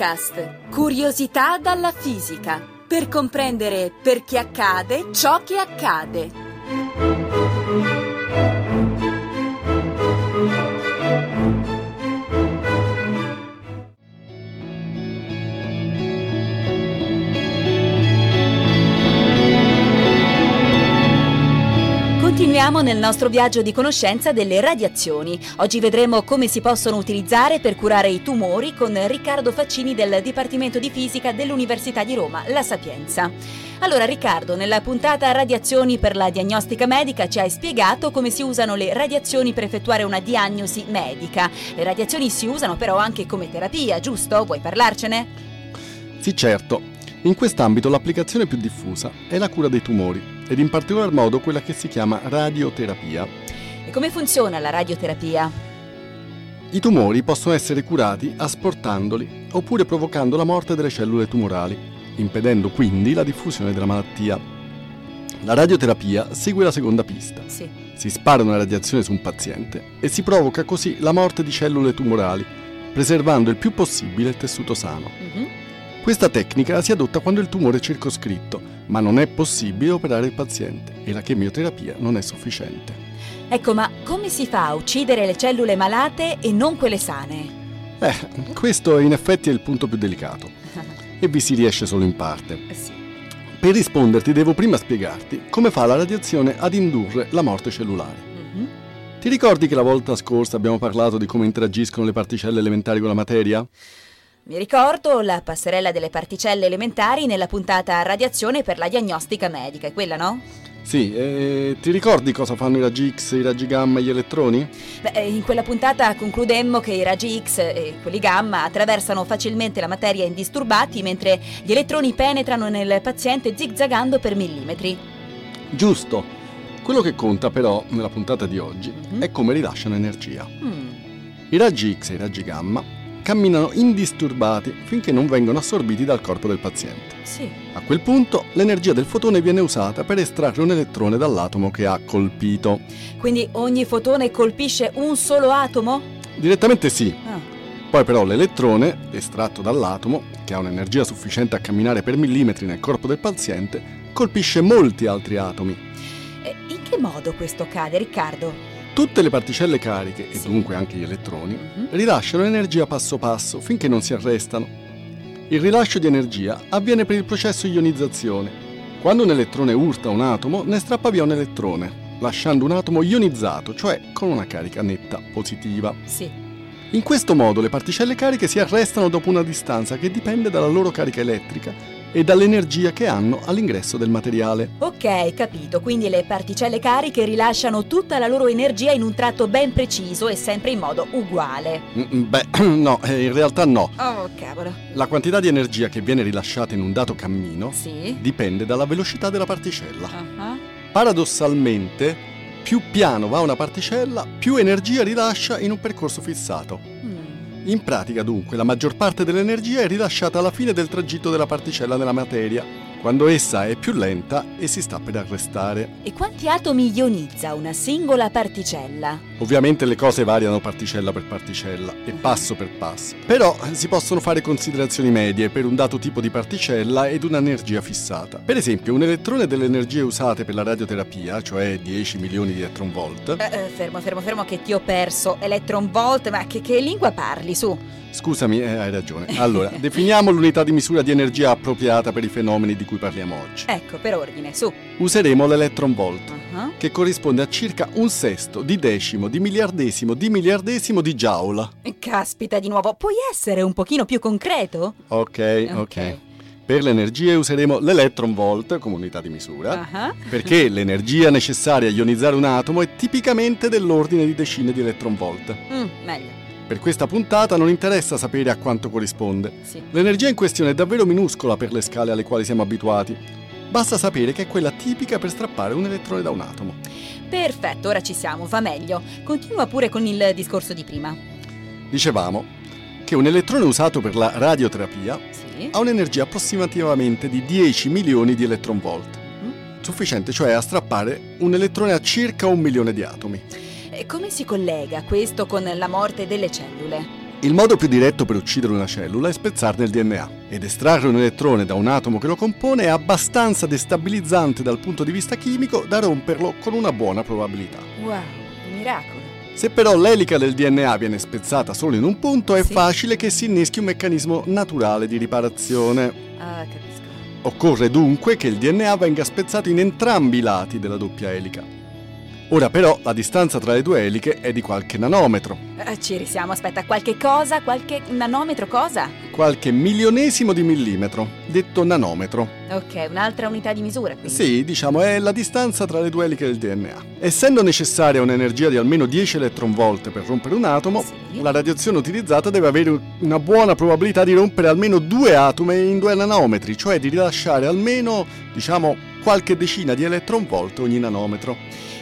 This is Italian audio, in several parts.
Podcast Curiosità dalla fisica per comprendere perché accade ciò che accade. Continuiamo nel nostro viaggio di conoscenza delle radiazioni. Oggi vedremo come si possono utilizzare per curare i tumori con Riccardo Faccini del Dipartimento di Fisica dell'Università di Roma, La Sapienza. Allora Riccardo, nella puntata Radiazioni per la diagnostica medica ci hai spiegato come si usano le radiazioni per effettuare una diagnosi medica. Le radiazioni si usano però anche come terapia, giusto? Vuoi parlarcene? Sì, certo. In quest'ambito l'applicazione più diffusa è la cura dei tumori ed in particolar modo quella che si chiama radioterapia. E come funziona la radioterapia? I tumori possono essere curati asportandoli oppure provocando la morte delle cellule tumorali, impedendo quindi la diffusione della malattia. La radioterapia segue la seconda pista. Sì. Si spara una radiazione su un paziente e si provoca così la morte di cellule tumorali, preservando il più possibile il tessuto sano. Mhm. Questa tecnica si adotta quando il tumore è circoscritto, ma non è possibile operare il paziente e la chemioterapia non è sufficiente. Ecco, ma come si fa a uccidere le cellule malate e non quelle sane? Eh, questo in effetti è il punto più delicato e vi si riesce solo in parte. sì. Per risponderti devo prima spiegarti come fa la radiazione ad indurre la morte cellulare. Mhm. Ti ricordi che la volta scorsa abbiamo parlato di come interagiscono le particelle elementari con la materia? Mi ricordo la passerella delle particelle elementari nella puntata Radiazione per la diagnostica medica, è quella, no? Sì, e ti ricordi cosa fanno i raggi X, i raggi gamma e gli elettroni? Beh, eh, in quella puntata concludemmo che i raggi X e quelli gamma attraversano facilmente la materia indisturbati, mentre gli elettroni penetrano nel paziente zigzagando per millimetri. Giusto. Quello che conta però nella puntata di oggi Mhm. è come rilasciano energia. Mm, I raggi X e i raggi gamma camminano indisturbati finché non vengono assorbiti dal corpo del paziente. sì. A quel punto l'energia del fotone viene usata per estrarre un elettrone dall'atomo che ha colpito. Quindi ogni fotone colpisce un solo atomo? Direttamente sì, Ah, poi però l'elettrone, estratto dall'atomo, che ha un'energia sufficiente a camminare per millimetri nel corpo del paziente, colpisce molti altri atomi. in che modo questo accade, Riccardo? Tutte le particelle cariche, e Sì. dunque anche gli elettroni, Mhm. rilasciano energia passo passo finché non si arrestano. Il rilascio di energia avviene per il processo ionizzazione. Quando un elettrone urta un atomo, ne strappa via un elettrone, lasciando un atomo ionizzato, cioè con una carica netta positiva. Sì. In questo modo le particelle cariche si arrestano dopo una distanza che dipende dalla loro carica elettrica e dall'energia che hanno all'ingresso del materiale. Ok, capito. Quindi le particelle cariche rilasciano tutta la loro energia in un tratto ben preciso e sempre in modo uguale. Mm, Beh, no, eh, in realtà no. Oh, cavolo. La quantità di energia che viene rilasciata in un dato cammino Sì. dipende dalla velocità della particella. Ah, Paradossalmente, più piano va una particella, più energia rilascia in un percorso fissato. In pratica, dunque, la maggior parte dell'energia è rilasciata alla fine del tragitto della particella nella materia, quando essa è più lenta e si sta per arrestare. E quanti atomi ionizza una singola particella? Ovviamente le cose variano particella per particella e passo per passo, però si possono fare considerazioni medie per un dato tipo di particella ed un'energia fissata. Per esempio, un elettrone delle energie usate per la radioterapia, cioè 10 milioni di electron volt, Eh, eh, fermo, fermo, fermo che ti ho perso. Electron volt, ma che, che lingua parli, su? Scusami, eh, hai ragione. Allora, definiamo l'unità di misura di energia appropriata per i fenomeni di cui parliamo oggi. Ecco, per ordine, su. Useremo l'electron volt, Ah, che corrisponde a circa un sesto di decimo di miliardesimo di miliardesimo di joule. Caspita di nuovo, puoi essere un pochino più concreto? Ok, ok. Per le energie useremo l'electron volt come unità di misura, Ah, perché l'energia necessaria a ionizzare un atomo è tipicamente dell'ordine di decine di electron volt. mm, meglio, Per questa puntata non interessa sapere a quanto corrisponde. sì. L'energia in questione è davvero minuscola per le scale alle quali siamo abituati. Basta sapere che è quella tipica per strappare un elettrone da un atomo. Perfetto, ora ci siamo, va meglio. Continua pure con il discorso di prima. Dicevamo che un elettrone usato per la radioterapia Sì. ha un'energia approssimativamente di 10 milioni di electron volt. Mm. Sufficiente cioè a strappare un elettrone a circa un milione di atomi. E come si collega questo con la morte delle cellule? Il modo più diretto per uccidere una cellula è spezzarne il DNA ed estrarre un elettrone da un atomo che lo compone è abbastanza destabilizzante dal punto di vista chimico da romperlo con una buona probabilità. Wow, un miracolo. Se però l'elica del DNA viene spezzata solo in un punto, è Sì. facile che si inneschi un meccanismo naturale di riparazione. Ah, capisco. Occorre dunque che il DNA venga spezzato in entrambi i lati della doppia elica. Ora però la distanza tra le due eliche è di qualche nanometro, Eh, ci risiamo, aspetta, qualche cosa, qualche nanometro cosa? Qualche milionesimo di millimetro, detto nanometro. Ok, un'altra unità di misura quindi. Sì, diciamo, è la distanza tra le due eliche del DNA. Essendo necessaria un'energia di almeno 10 eletronvolt per rompere un atomo, Sì. la radiazione utilizzata deve avere una buona probabilità di rompere almeno due atomi in due nanometri, cioè di rilasciare almeno, diciamo, qualche decina di eletronvolt ogni nanometro.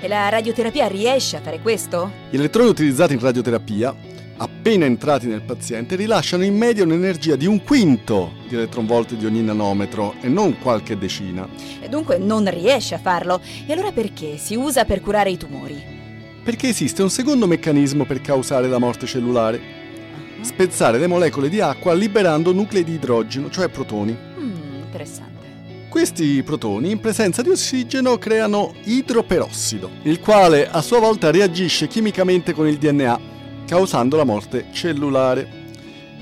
E la radioterapia riesce a fare questo? Gli elettroni utilizzati in radioterapia, appena entrati nel paziente, rilasciano in media un'energia di un quinto di eletronvolt di ogni nanometro e non qualche decina. E dunque non riesce a farlo. E allora perché si usa per curare i tumori? Perché esiste un secondo meccanismo per causare la morte cellulare. Spezzare le molecole di acqua liberando nuclei di idrogeno, cioè protoni. Mm, interessante. Questi protoni in presenza di ossigeno creano idroperossido, il quale a sua volta reagisce chimicamente con il DNA, causando la morte cellulare.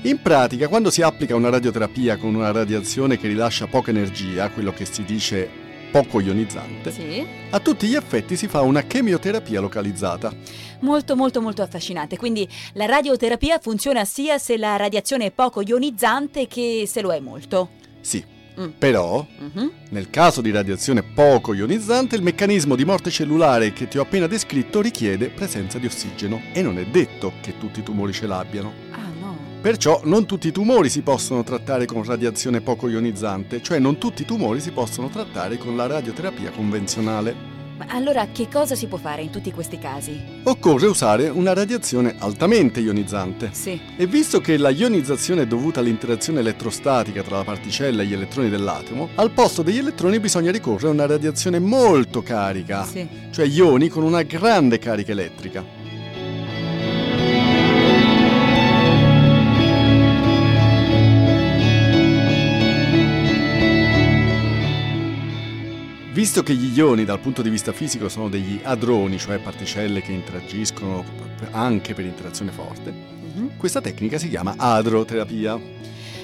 In pratica, quando si applica una radioterapia con una radiazione che rilascia poca energia, quello che si dice poco ionizzante, Sì. a tutti gli effetti si fa una chemioterapia localizzata. Molto molto molto affascinante. Quindi la radioterapia funziona sia se la radiazione è poco ionizzante che se lo è molto. Sì, Mm. però Mhm. Nel caso di radiazione poco ionizzante, il meccanismo di morte cellulare che ti ho appena descritto richiede presenza di ossigeno e non è detto che tutti i tumori ce l'abbiano. Ah no. Perciò non tutti i tumori si possono trattare con radiazione poco ionizzante, cioè non tutti i tumori si possono trattare con la radioterapia convenzionale. Ma allora che cosa si può fare in tutti questi casi? Occorre usare una radiazione altamente ionizzante. Sì. E visto che la ionizzazione è dovuta all'interazione elettrostatica tra la particella e gli elettroni dell'atomo, al posto degli elettroni bisogna ricorrere a una radiazione molto carica, Sì. cioè ioni con una grande carica elettrica. Visto che gli ioni dal punto di vista fisico sono degli hadroni, cioè particelle che interagiscono anche per interazione forte, Mhm. questa tecnica si chiama adroterapia.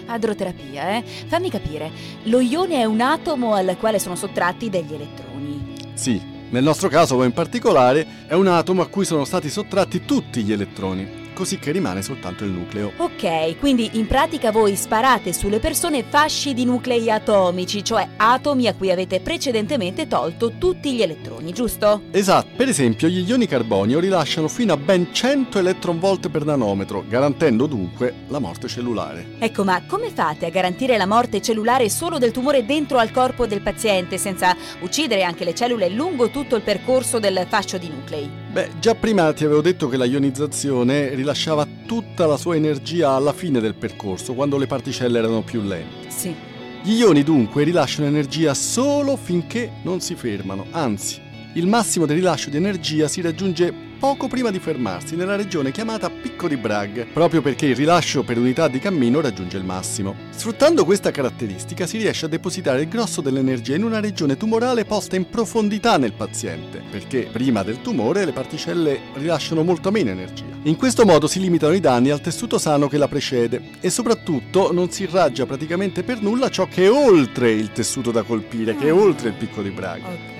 Adroterapia, eh? Fammi capire. Lo ione è un atomo al quale sono sottratti degli elettroni. Sì, nel nostro caso in particolare è un atomo a cui sono stati sottratti tutti gli elettroni, così che rimane soltanto il nucleo. Ok, quindi in pratica voi sparate sulle persone fasci di nuclei atomici, cioè atomi a cui avete precedentemente tolto tutti gli elettroni, giusto? Esatto, per esempio gli ioni carbonio rilasciano fino a ben 100 eletronvolt per nanometro, garantendo dunque la morte cellulare. Ecco, ma come fate a garantire la morte cellulare solo del tumore dentro al corpo del paziente senza uccidere anche le cellule lungo tutto il percorso del fascio di nuclei? Beh, già prima ti avevo detto che la ionizzazione rilasciava tutta la sua energia alla fine del percorso, quando le particelle erano più lente. Sì. Gli ioni dunque rilasciano energia solo finché non si fermano, anzi, il massimo del rilascio di energia si raggiunge poco prima di fermarsi nella regione chiamata Picco di Bragg, proprio perché il rilascio per unità di cammino raggiunge il massimo. Sfruttando questa caratteristica si riesce a depositare il grosso dell'energia in una regione tumorale posta in profondità nel paziente, perché prima del tumore le particelle rilasciano molto meno energia. In questo modo si limitano i danni al tessuto sano che la precede e soprattutto non si irraggia praticamente per nulla ciò che è oltre il tessuto da colpire, che è oltre il picco di Bragg. Ok.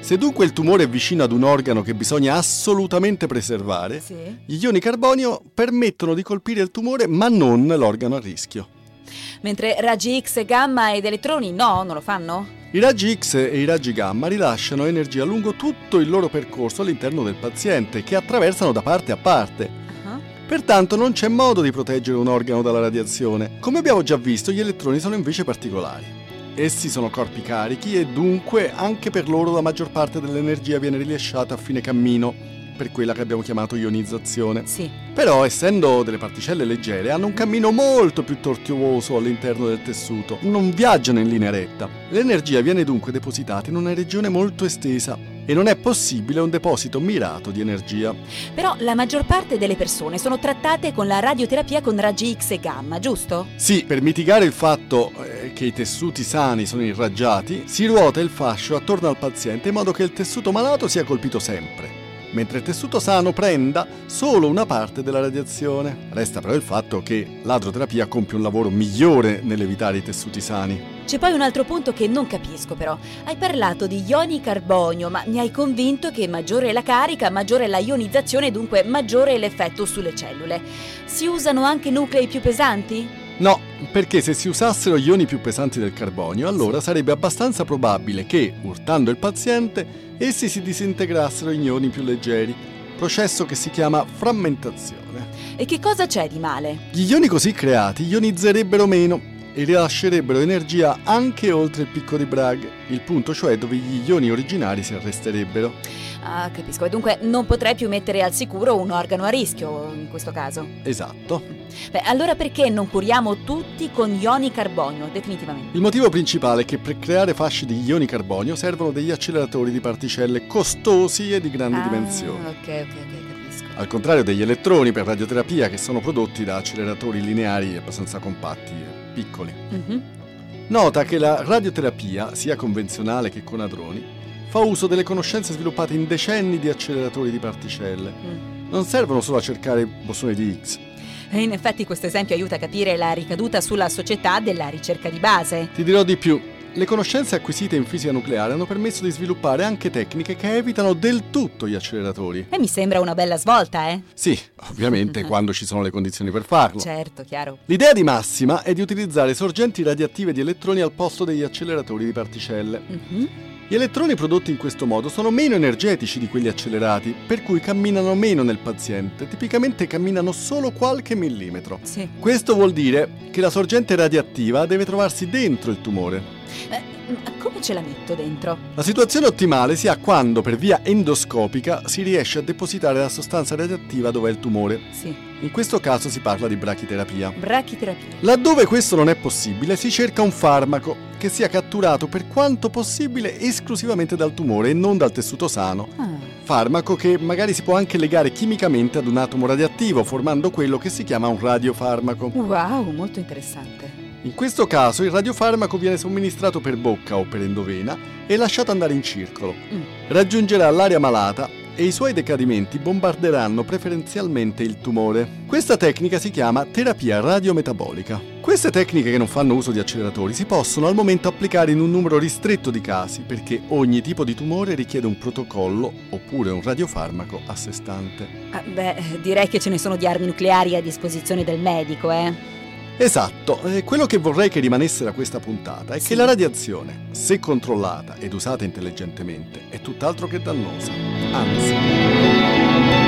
Se dunque il tumore è vicino ad un organo che bisogna assolutamente preservare, Sì. gli ioni carbonio permettono di colpire il tumore ma non l'organo a rischio. Mentre raggi X, gamma ed elettroni no, non lo fanno? I raggi X e i raggi gamma rilasciano energia lungo tutto il loro percorso all'interno del paziente, che attraversano da parte a parte. Pertanto non c'è modo di proteggere un organo dalla radiazione. Come abbiamo già visto, gli elettroni sono invece particolari. Essi sono corpi carichi e dunque anche per loro la maggior parte dell'energia viene rilasciata a fine cammino. Per quella che abbiamo chiamato ionizzazione. Sì. Però, essendo delle particelle leggere, hanno un cammino molto più tortuoso all'interno del tessuto, non viaggiano in linea retta. L'energia viene dunque depositata in una regione molto estesa e non è possibile un deposito mirato di energia. Però la maggior parte delle persone sono trattate con la radioterapia con raggi X e gamma, giusto? Sì, per mitigare il fatto eh, che i tessuti sani sono irraggiati, si ruota il fascio attorno al paziente in modo che il tessuto malato sia colpito sempre mentre il tessuto sano prenda solo una parte della radiazione. Resta però il fatto che l'adroterapia compie un lavoro migliore nell'evitare i tessuti sani. C'è poi un altro punto che non capisco però. Hai parlato di ioni carbonio, ma mi hai convinto che maggiore è la carica, maggiore è la ionizzazione, dunque maggiore è l'effetto sulle cellule. Si usano anche nuclei più pesanti? No, perché se si usassero ioni più pesanti del carbonio, allora sarebbe abbastanza probabile che, urtando il paziente, essi si disintegrassero in ioni più leggeri, processo che si chiama frammentazione. E che cosa c'è di male? Gli ioni così creati ionizzerebbero meno e rilascerebbero energia anche oltre il picco di Bragg, il punto cioè dove gli ioni originari si arresterebbero. Ah, capisco. E dunque non potrei più mettere al sicuro un organo a rischio in questo caso. Esatto. Beh, allora perché non curiamo tutti con ioni carbonio, definitivamente? Il motivo principale è che per creare fasce di ioni carbonio servono degli acceleratori di particelle costosi e di grandi ah, dimensioni. Ok, ok, ok, capisco. Al contrario degli elettroni per radioterapia che sono prodotti da acceleratori lineari abbastanza compatti piccoli. Mm-hmm. Nota che la radioterapia, sia convenzionale che con adroni, fa uso delle conoscenze sviluppate in decenni di acceleratori di particelle. Mm. Non servono solo a cercare bosoni di X. E in effetti questo esempio aiuta a capire la ricaduta sulla società della ricerca di base. Ti dirò di più. Le conoscenze acquisite in fisica nucleare hanno permesso di sviluppare anche tecniche che evitano del tutto gli acceleratori. E mi sembra una bella svolta, eh? Sì, ovviamente quando ci sono le condizioni per farlo. Certo, chiaro. L'idea di massima è di utilizzare sorgenti radioattive di elettroni al posto degli acceleratori di particelle. Mhm. Gli elettroni prodotti in questo modo sono meno energetici di quelli accelerati, per cui camminano meno nel paziente, tipicamente camminano solo qualche millimetro. Sì. Questo vuol dire che la sorgente radioattiva deve trovarsi dentro il tumore. Eh, ma come ce la metto dentro? La situazione ottimale si ha quando per via endoscopica si riesce a depositare la sostanza radioattiva dove è il tumore. Sì. In questo caso si parla di brachiterapia. Brachiterapia. Laddove questo non è possibile, si cerca un farmaco che sia catturato per quanto possibile esclusivamente dal tumore e non dal tessuto sano. Ah. Farmaco che magari si può anche legare chimicamente ad un atomo radioattivo, formando quello che si chiama un radiofarmaco. Wow, molto interessante. In questo caso il radiofarmaco viene somministrato per bocca o per endovena e lasciato andare in circolo. Mm. Raggiungerà l'area malata e i suoi decadimenti bombarderanno preferenzialmente il tumore. Questa tecnica si chiama terapia radiometabolica. Queste tecniche che non fanno uso di acceleratori si possono al momento applicare in un numero ristretto di casi perché ogni tipo di tumore richiede un protocollo oppure un radiofarmaco a sé stante. Ah, beh, direi che ce ne sono di armi nucleari a disposizione del medico, eh? Esatto, e quello che vorrei che rimanesse da questa puntata è Sì. che la radiazione, se controllata ed usata intelligentemente, è tutt'altro che dannosa. Anzi.